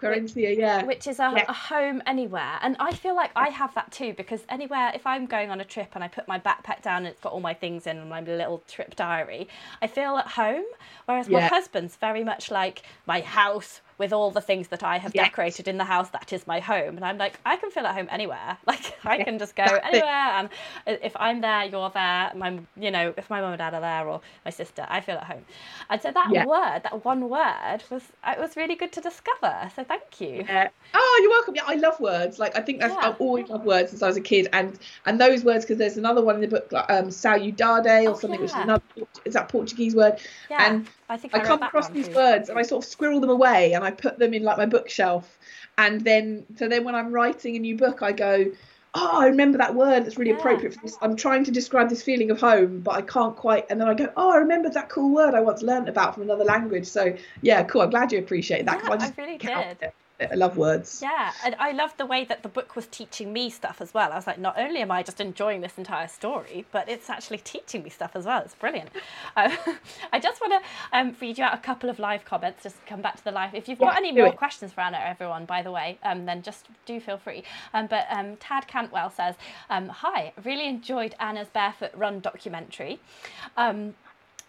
Querencia, yeah. Which is a, yeah. a, home anywhere. And I feel like I have that too because anywhere, if I'm going on a trip and I put my backpack down and it's got all my things in and my little trip diary, I feel at home. Whereas yeah. my husband's very much like my house, with all the things that I have Yes. decorated in the house that is my home. And I'm like, I can feel at home anywhere. *laughs* Like I Yeah, can just go anywhere and if I'm there, you're there. My you know, if my mum and dad are there or my sister, I feel at home. And so that Yeah. word, that one word was it was really good to discover. So thank you. Yeah. Oh, you're welcome. Yeah, I love words. Like I think that's Yeah. I've always loved words since I was a kid, and and those words because there's another one in the book, like, um, saudade or Oh, something, which is another is that Portuguese word. Yeah. And I think I, I, come across these too. words and I sort of squirrel them away and I put them in like my bookshelf, and then so then when I'm writing a new book, I go. Oh, I remember that word. That's really Yeah. appropriate for this. I'm trying to describe this feeling of home, but I can't quite. And then I go, oh, I remember that cool word I once learned about from another language. So yeah, cool. I'm glad you appreciate that. Yeah, I just I really did. it. I love words. Yeah, and I loved the way that the book was teaching me stuff as well. I was like, not only am I just enjoying this entire story, but it's actually teaching me stuff as well. It's brilliant. Uh, *laughs* I just want to um, read you out a couple of live comments, just come back to the live. If you've got Yeah, any more it. questions for Anna, everyone, by the way, um, then just do feel free. Um, but um, Tad Cantwell says, um, Hi, really enjoyed Anna's Barefoot Run documentary. Um,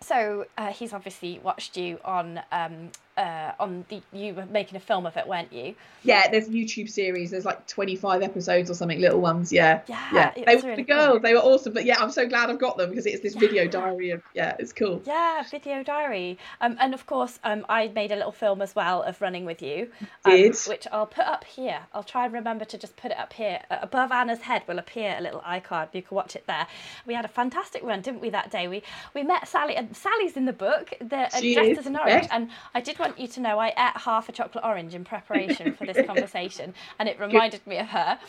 so uh, he's obviously watched you on um, uh, on the you were making a film of it, weren't you? Yeah, there's a YouTube series. There's like 25 episodes or something, little ones. Yeah, Yeah, yeah. They were really the girls. cool. They were awesome. But yeah, I'm so glad I've got them because it's this video diary. Of, yeah, it's cool. Yeah, video diary. Um, and of course, um, I made a little film as well of running with you, um, Did? which I'll put up here. I'll try and remember to just put it up here. Uh, above Anna's head will appear a little icon. You can watch it there. We had a fantastic run, didn't we, that day? We we met Sally, and Sally's in the book, the, uh, dressed is, as an orange. yes. And I did want you to know I ate half a chocolate orange in preparation for this *laughs* conversation, and it reminded me of her.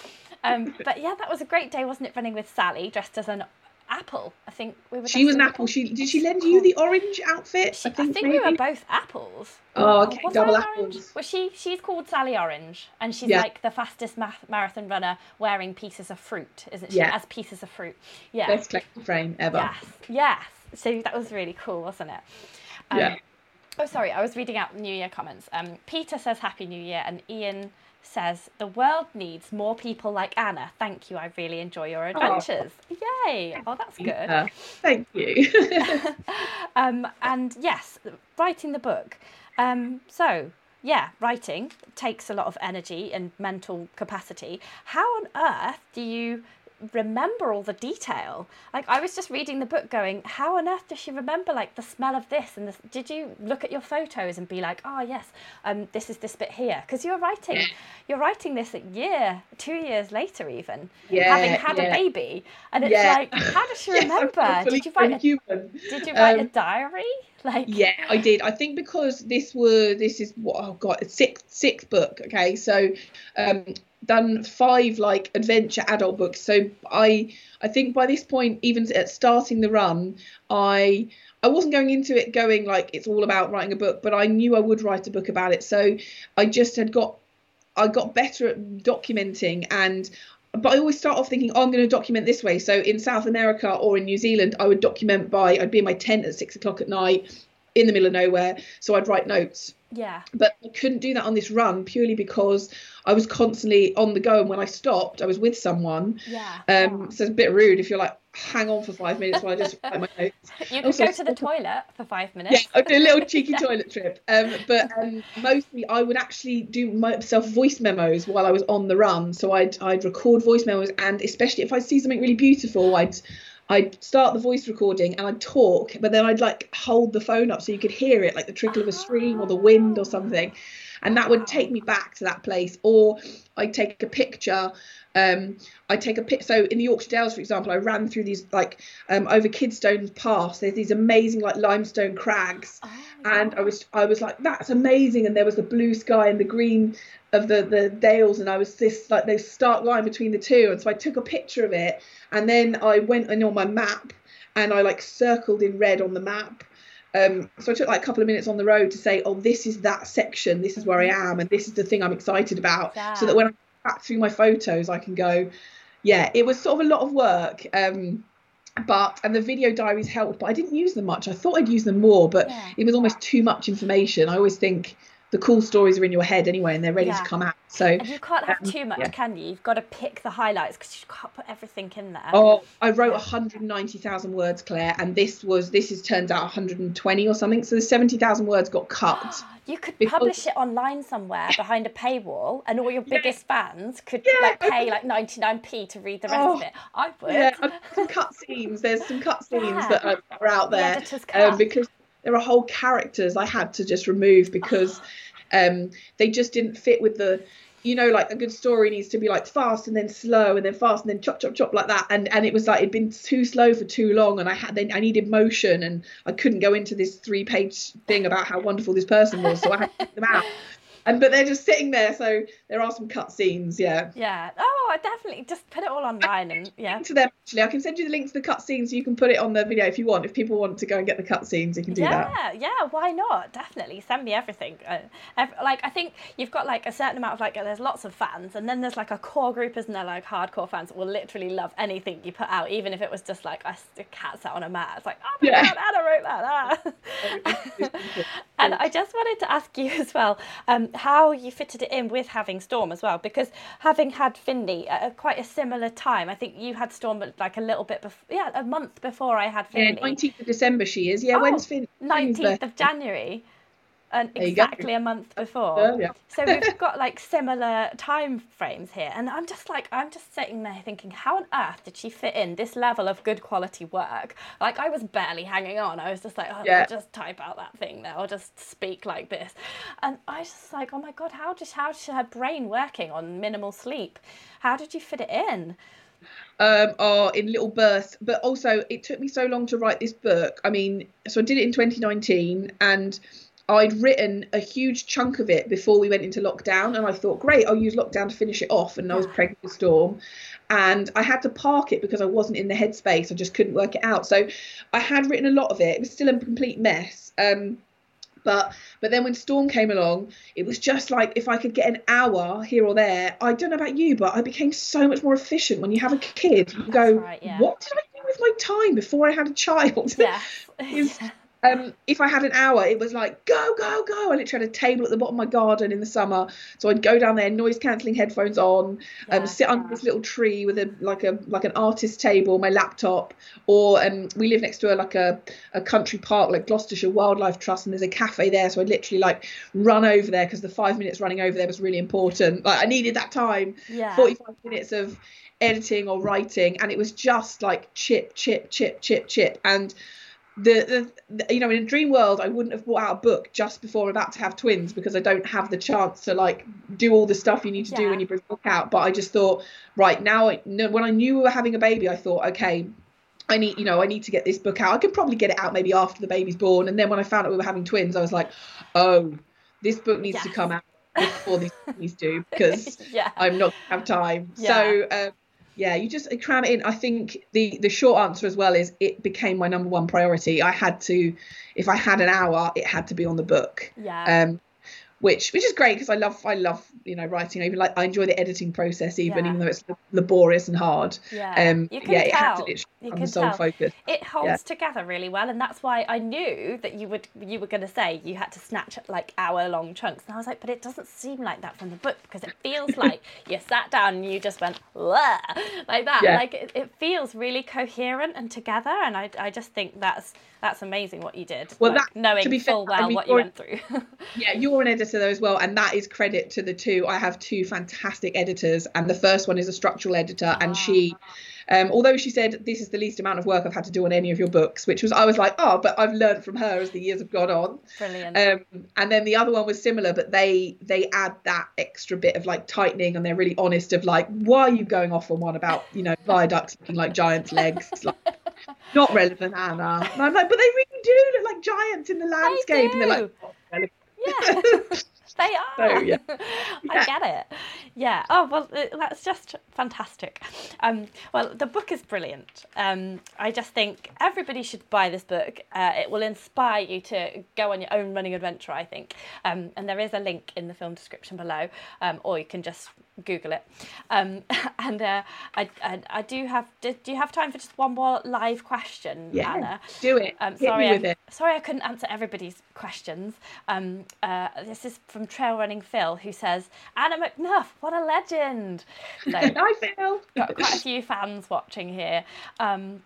Um, but yeah, that was a great day, wasn't it? Running with Sally, dressed as an apple. I think we were. She was an apple. She did she lend you the orange outfit? she, I think, we were both apples. Oh, okay, was double I orange? apples. Well, she she's called Sally Orange, and she's Yeah. like the fastest ma- marathon runner wearing pieces of fruit, isn't she? Yeah. As pieces of fruit. Yeah. Best collector frame ever. Yes. Yes. So that was really cool, wasn't it? Um, Yeah. Oh, sorry. I was reading out New Year comments. Um, Peter says Happy New Year, and Ian says the world needs more people like Anna. Thank you. I really enjoy your adventures. Yay! Oh, that's good. Thank you. *laughs* *laughs* Um, and yes, writing the book. Um, so, yeah, writing takes a lot of energy and mental capacity. How on earth do you remember all the detail? Like, I was just reading the book going, how on earth does she remember, like, the smell of this? And this? did you look at your photos and be like, oh, yes, um, this is this bit here? Because you're writing, you're writing this a year, two years later, even, having Yeah, had a baby. And it's Yeah. like, how does she *laughs* remember? did you write a human. did you write a Um, diary? Like Yeah, I did. I think because this were this is what oh god, a sixth sixth book. Okay, so um, done five like adventure adult books. So I I think by this point, even at starting the run, I I wasn't going into it going like it's all about writing a book, but I knew I would write a book about it. So I just had got I got better at documenting and but I always start off thinking, oh, I'm going to document this way. So in South America or in New Zealand, I would document by I'd be in my tent at six o'clock at night in the middle of nowhere. So I'd write notes. yeah. But I couldn't do that on this run purely because I was constantly on the go. And when I stopped, I was with someone. Yeah. Um, so it's a bit rude if you're like, hang on for five minutes while I just write my notes. *laughs* You could also- go to the *laughs* toilet for five minutes. Yeah. I'd do a little *laughs* cheeky toilet trip. Um, but um, mostly I would actually do myself voice memos while I was on the run. So I'd I'd record voice memos, and especially if I see something really beautiful, I'd I'd start the voice recording and I'd talk, but then I'd like hold the phone up so you could hear it, like the trickle of a stream or the wind or something, and that would take me back to that place. Or I'd take a picture. Um, I take a pic. So in the Yorkshire Dales, for example, I ran through these like um, over Kidstone Pass. There's these amazing like limestone crags, Oh, and I was I was like that's amazing. And there was the blue sky and the green of the the dales, and I was this like this stark line between the two. And so I took a picture of it, and then I went in on my map, and I like circled in red on the map. Um, so I took like a couple of minutes on the road to say, oh, this is that section, this is where I am, and this is the thing I'm excited about. So that when I back through my photos, I can go, yeah, it was sort of a lot of work. Um, but and the video diaries helped, but I didn't use them much. I thought I'd use them more, but Yeah. it was almost too much information. I always think the cool stories are in your head anyway, and they're ready Yeah. to come out. So And you can't have um, too much, yeah. can you? You've got to pick the highlights because you can't put everything in there. Oh, I wrote 190,000 words, Claire, and this was this has turned out 120 or something. So the 70,000 words got cut. *gasps* You could Because- publish it online somewhere behind a paywall, and all your biggest fans could Yeah, like pay like 99p to read the rest Oh, of it. I would. Yeah, some cut scenes. There's some cut scenes Yeah. that are, are out The there editor's um, because there are whole characters I had to just remove because *sighs* um, they just didn't fit with the. You know, like a good story needs to be like fast and then slow and then fast and then chop chop chop like that. And and it was like it'd been too slow for too long, and I had then I needed motion, and I couldn't go into this three page thing about how wonderful this person was, so I had to take them out. *laughs* And but they're just sitting there, so there are some cut scenes, yeah. Yeah. Oh, I definitely just put it all online and yeah. to them actually. I can send you the link to the cutscenes so you can put it on the video if you want. If people want to go and get the cutscenes, you can do that. Yeah, yeah, why not? Definitely send me everything. Uh, ev- like I think you've got like a certain amount of like there's lots of fans, and then there's like a core group, isn't there? Like hardcore fans that will literally love anything you put out, even if it was just like a cat sat on a mat. It's like, oh my Yeah. god, Anna wrote that. *laughs* ah. *laughs* and I just wanted to ask you as well um, how you fitted it in with having Storm as well, because having had Finley at a, quite a similar time, I think you had Storm like a little bit before, yeah, a month before I had Yeah, Finley. 19th of December she is. Yeah, Oh, when's? Finn's 19th of January, and There go. exactly a month before. earlier. So we've *laughs* got like similar time frames here, and I'm just like, I'm just sitting there thinking, how on earth did she fit in this level of good quality work? Like I was barely hanging on. I was just like, oh, Yeah. I'll just type out that thing now, I'll just speak like this, and I was just like, oh my god, how did how did her brain working on minimal sleep? How did you fit it in? um, are in little bursts. But also, it took me so long to write this book. I mean, so I did it in 2019, and I'd written a huge chunk of it before we went into lockdown, and I thought, great, I'll use lockdown to finish it off. And I was pregnant with Storm, and I had to park it because I wasn't in the headspace. I just couldn't work it out. So I had written a lot of it. It was still a complete mess. Um, but but then when storm came along it was just like if i could get an hour here or there i don't know about you but i became so much more efficient when you have a kid you go right, yeah. what did i do with my time before i had a child Yes. *laughs* *laughs* Um, if I had an hour, it was like go, go, go. I literally had a table at the bottom of my garden in the summer, so I'd go down there, noise cancelling headphones on, Yeah. um, sit under this little tree with a like a like an artist table, my laptop, or um, we live next to a like a, a country park like Gloucestershire Wildlife Trust, and there's a cafe there, so I'd literally like run over there because the five minutes running over there was really important. Like I needed that time, Yeah. 45 minutes of editing or writing and it was just like chip chip chip chip chip and the, the you know in a dream world i wouldn't have brought out a book just before i'm about to have twins because i don't have the chance to like do all the stuff you need to do when you bring a book out but i just thought right now I, when i knew we were having a baby i thought okay I need, you know, I need to get this book out. I could probably get it out maybe after the baby's born. And then when I found out we were having twins, I was like, oh, this book needs to come out before these babies do *laughs* because yeah. I'm not gonna have time. Yeah. So um, yeah, you just cram it in. I think the the short answer as well is it became my number one priority. I had to, if I had an hour, it had to be on the book. Yeah. Um, which which is great because I love I love you know writing. I even like I enjoy the editing process even Yeah. even though it's laborious and hard. Yeah. Um, You can yeah, it had to tell. literally You become can tell. focus. it holds Yeah. together really well and that's why i knew that you would you were going to say you had to snatch like hour long chunks and i was like but it doesn't seem like that from the book because it feels *laughs* like you sat down and you just went like that Yeah. like it, it feels really coherent and together and i, I just think that's that's amazing what you did Well, like, that- knowing be fair, full I well mean, what you went through *laughs* Yeah, you're an editor though as well, and that is credit to the two. I have two fantastic editors, and the first one is a structural editor, and she, ah. Um, although she said this is the least amount of work I've had to do on any of your books, which was I was like, oh, but I've learned from her as the years have gone on. brilliant Um, and then the other one was similar, but they they add that extra bit of like tightening, and they're really honest of like, why are you going off on one about you know viaducts looking like giants' legs? It's like, *laughs* not relevant, Anna. And I'm like, but they really do look like giants in the landscape, and they're like, do. "Not relevant." yeah *laughs* *laughs* they are So, yeah. *laughs* i get it Yeah. Oh well, that's just fantastic. Um, well, the book is brilliant. Um, I just think everybody should buy this book. Uh, it will inspire you to go on your own running adventure. I think, um, and there is a link in the film description below, um, or you can just Google it. Um, *laughs* and uh, I, I, I do have. Do, do you have time for just one more live question, yeah, Anna? Do it. Um, sorry, I, sorry, I couldn't answer everybody's questions. Um, uh, this is from Trail Running Phil, who says, "Anna McNuff, what a legend!" So, *laughs* Hi, Phil. got quite a few fans watching here. Um,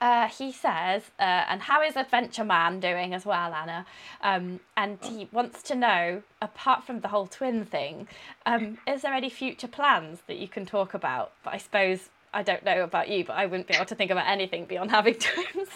uh, he says, uh, and how is Adventure Man doing as well, Anna? Um, and he wants to know, apart from the whole twin thing, um, is there any future plans that you can talk about? But I suppose I don't know about you, but I wouldn't be able to think about anything beyond having *laughs* twins.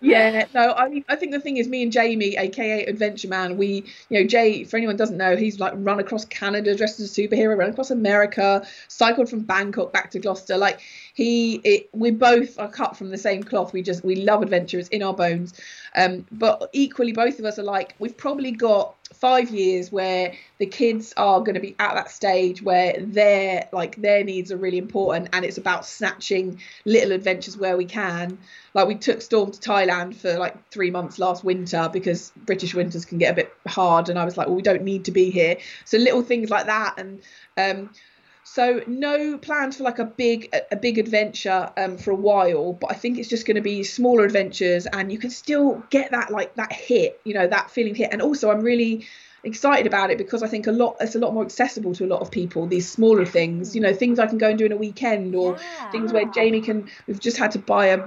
yeah, *laughs* no, I mean, I think the thing is, me and Jamie, aka Adventure Man, we, you know, Jay, for anyone doesn't know, he's like run across Canada dressed as a superhero, run across America, cycled from Bangkok back to Gloucester. Like he, it, we both are cut from the same cloth. We just, we love adventures in our bones. Um, but equally, both of us are like, we've probably got five years where the kids are going to be at that stage where their like their needs are really important and it's about snatching little adventures where we can like we took storm to thailand for like three months last winter because british winters can get a bit hard and i was like well we don't need to be here so little things like that and um so no plans for like a big a big adventure um, for a while, but I think it's just going to be smaller adventures, and you can still get that like that hit, you know, that feeling hit. And also, I'm really excited about it because I think a lot it's a lot more accessible to a lot of people. These smaller things, you know, things I can go and do in a weekend, or yeah. things where Jamie can. We've just had to buy a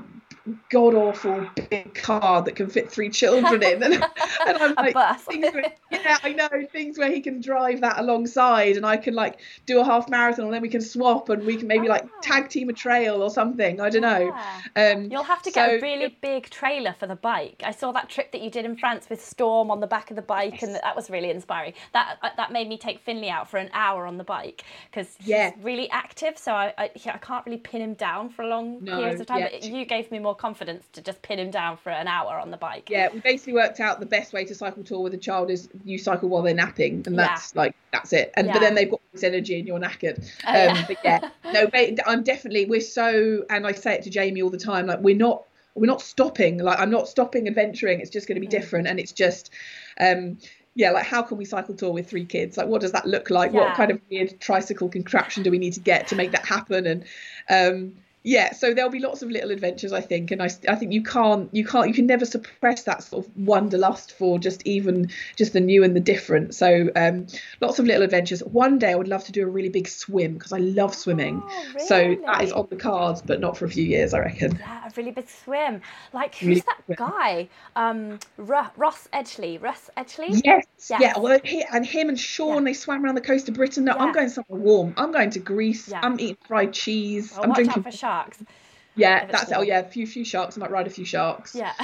god awful big car that can fit three children in, and, *laughs* and I'm like, where, yeah, I know things where he can drive that alongside, and I can like do a half marathon, and then we can swap, and we can maybe like ah. tag team a trail or something. I don't know. Um, You'll have to get so, a really big trailer for the bike. I saw that trip that you did in France with Storm on the back of the bike, yes. and that was really inspiring. That uh, that made me take Finley out for an hour on the bike because he's yeah. really active, so I, I, I can't really pin him down for a long no, periods of time. Yeah. But you gave me more confidence to just pin him down for an hour on the bike. Yeah, we basically worked out the best way to cycle tour with a child is you cycle while they're napping, and that's yeah. like that's it. And yeah. but then they've got this energy and you're knackered. Oh, um, yeah. But yeah, *laughs* no, I'm definitely we're so, and I say it to Jamie all the time, like we're not we're not stopping. Like I'm not stopping adventuring. It's just going to be mm. different, and it's just. um yeah, like how can we cycle tour with three kids? Like, what does that look like? Yeah. What kind of weird tricycle contraption do we need to get to make that happen? And um, yeah so there'll be lots of little adventures i think and i, I think you can't you can't you can never suppress that sort of wanderlust for just even just the new and the different. So um, lots of little adventures. One day i would love to do a really big swim because i love swimming. Oh, really? so that is on the cards but not for a few years i reckon. Yeah a really big swim. Like who's really that guy? Um ross edgley ross edgley? Yes, yes. yeah well he, and him and sean yeah. they swam around the coast of britain. No yeah. i'm going somewhere warm. I'm going to greece. Yeah. i'm eating fried cheese. Well, i'm drinking sharks. Yeah, that's it. Oh yeah, a few few sharks. I might ride a few sharks. Yeah. *laughs*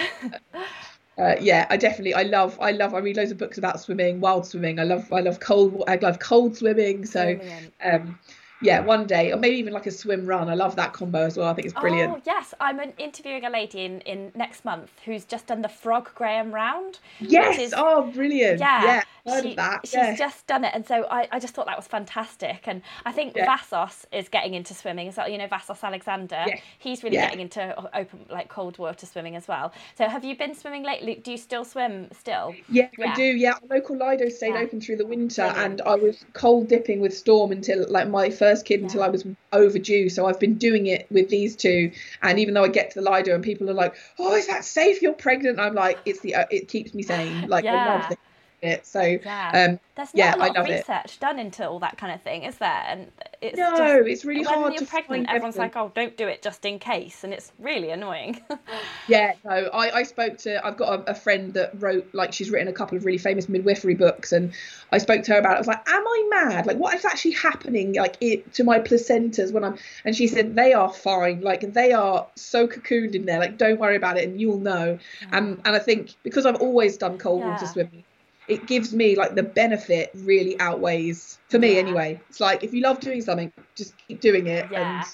Uh, yeah, I definitely, I love, I love, I read loads of books about swimming, wild swimming. I love, I love cold, I love cold swimming. So, um, yeah, one day, or maybe even like a swim run. I love that combo as well. I think it's brilliant. Oh yes, I'm interviewing a lady in, in next month who's just done the Frog Graham round. Yes. Is, oh, brilliant. Yeah. Yeah. Heard she, of that. She's yeah. just done it, and so I, I just thought that was fantastic. And I think yeah. Vassos is getting into swimming as well. You know, Vassos Alexander. Yeah. He's really getting into open like cold water swimming as well. So have you been swimming lately? Do you still swim still? Yeah, I do. Yeah, Our local Lido stayed open through the winter, and I was cold dipping with Storm until like my first kid until I was overdue. So I've been doing it with these two, and even though I get to the Lido and people are like, "Oh, is that safe? You're pregnant?" I'm like, "It's the uh, it keeps me sane." Like I love this it. So yeah, um, there's not yeah, a lot of research it. done into all that kind of thing, is there? And it's no, just, it's really hard. When you're pregnant, everyone's like, "Oh, don't do it just in case," and it's really annoying. *laughs* yeah, no, I, I spoke to. I've got a, a, friend that wrote like she's written a couple of really famous midwifery books, and I spoke to her about. it. I was like, "Am I mad? Like, what is actually happening? Like, it, to my placentas when I'm?" And she said, "They are fine. Like, they are so cocooned in there. Like, don't worry about it, and you'll know." Mm. Um, and I think because I've always done cold yeah. water swimming it gives me like the benefit really outweighs for me yeah. anyway. It's like if you love doing something, just keep doing it yeah. and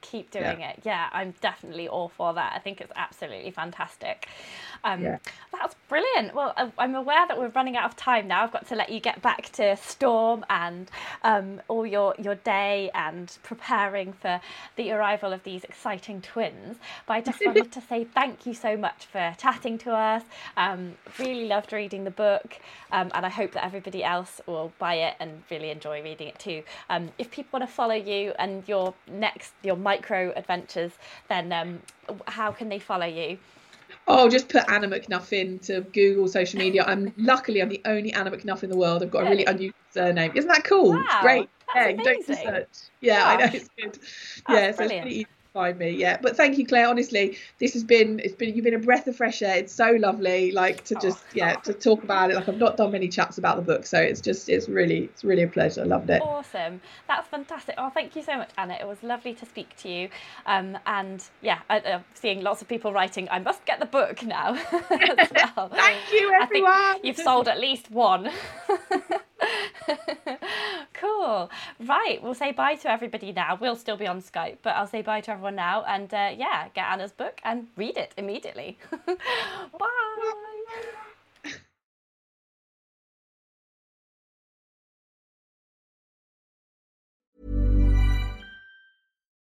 keep doing yeah. it. Yeah, I'm definitely all for that. I think it's absolutely fantastic. Um, yeah. That's brilliant. Well, I'm aware that we're running out of time now. I've got to let you get back to Storm and um, all your, your day and preparing for the arrival of these exciting twins. But I just wanted *laughs* to say thank you so much for chatting to us. Um, really loved reading the book, um, and I hope that everybody else will buy it and really enjoy reading it too. Um, if people want to follow you and your next, your micro adventures, then um, how can they follow you? Oh, just put Anna McNuff into Google social media. I'm luckily I'm the only Anna McNuff in the world. I've got a really unusual surname. Isn't that cool? Wow, great. yeah, don't search. Yeah. I know it's good. That's yeah, so brilliant. it's pretty find me. Yeah, but thank you, Claire. Honestly, this has been it's been you've been a breath of fresh air. It's so lovely, like to just oh, yeah to talk about it. Like I've not done many chats about the book, so it's just it's really it's really a pleasure. I loved it. Awesome, that's fantastic. Oh, thank you so much, Anna. It was lovely to speak to you. Um, and yeah, I, am seeing lots of people writing. I must get the book now. *laughs* *laughs* well. thank you, everyone. you've sold at least one. *laughs* *laughs* cool. Right, we'll say bye to everybody now. We'll still be on Skype, but I'll say bye to everyone now and uh, yeah, get Anna's book and read it immediately. *laughs* bye.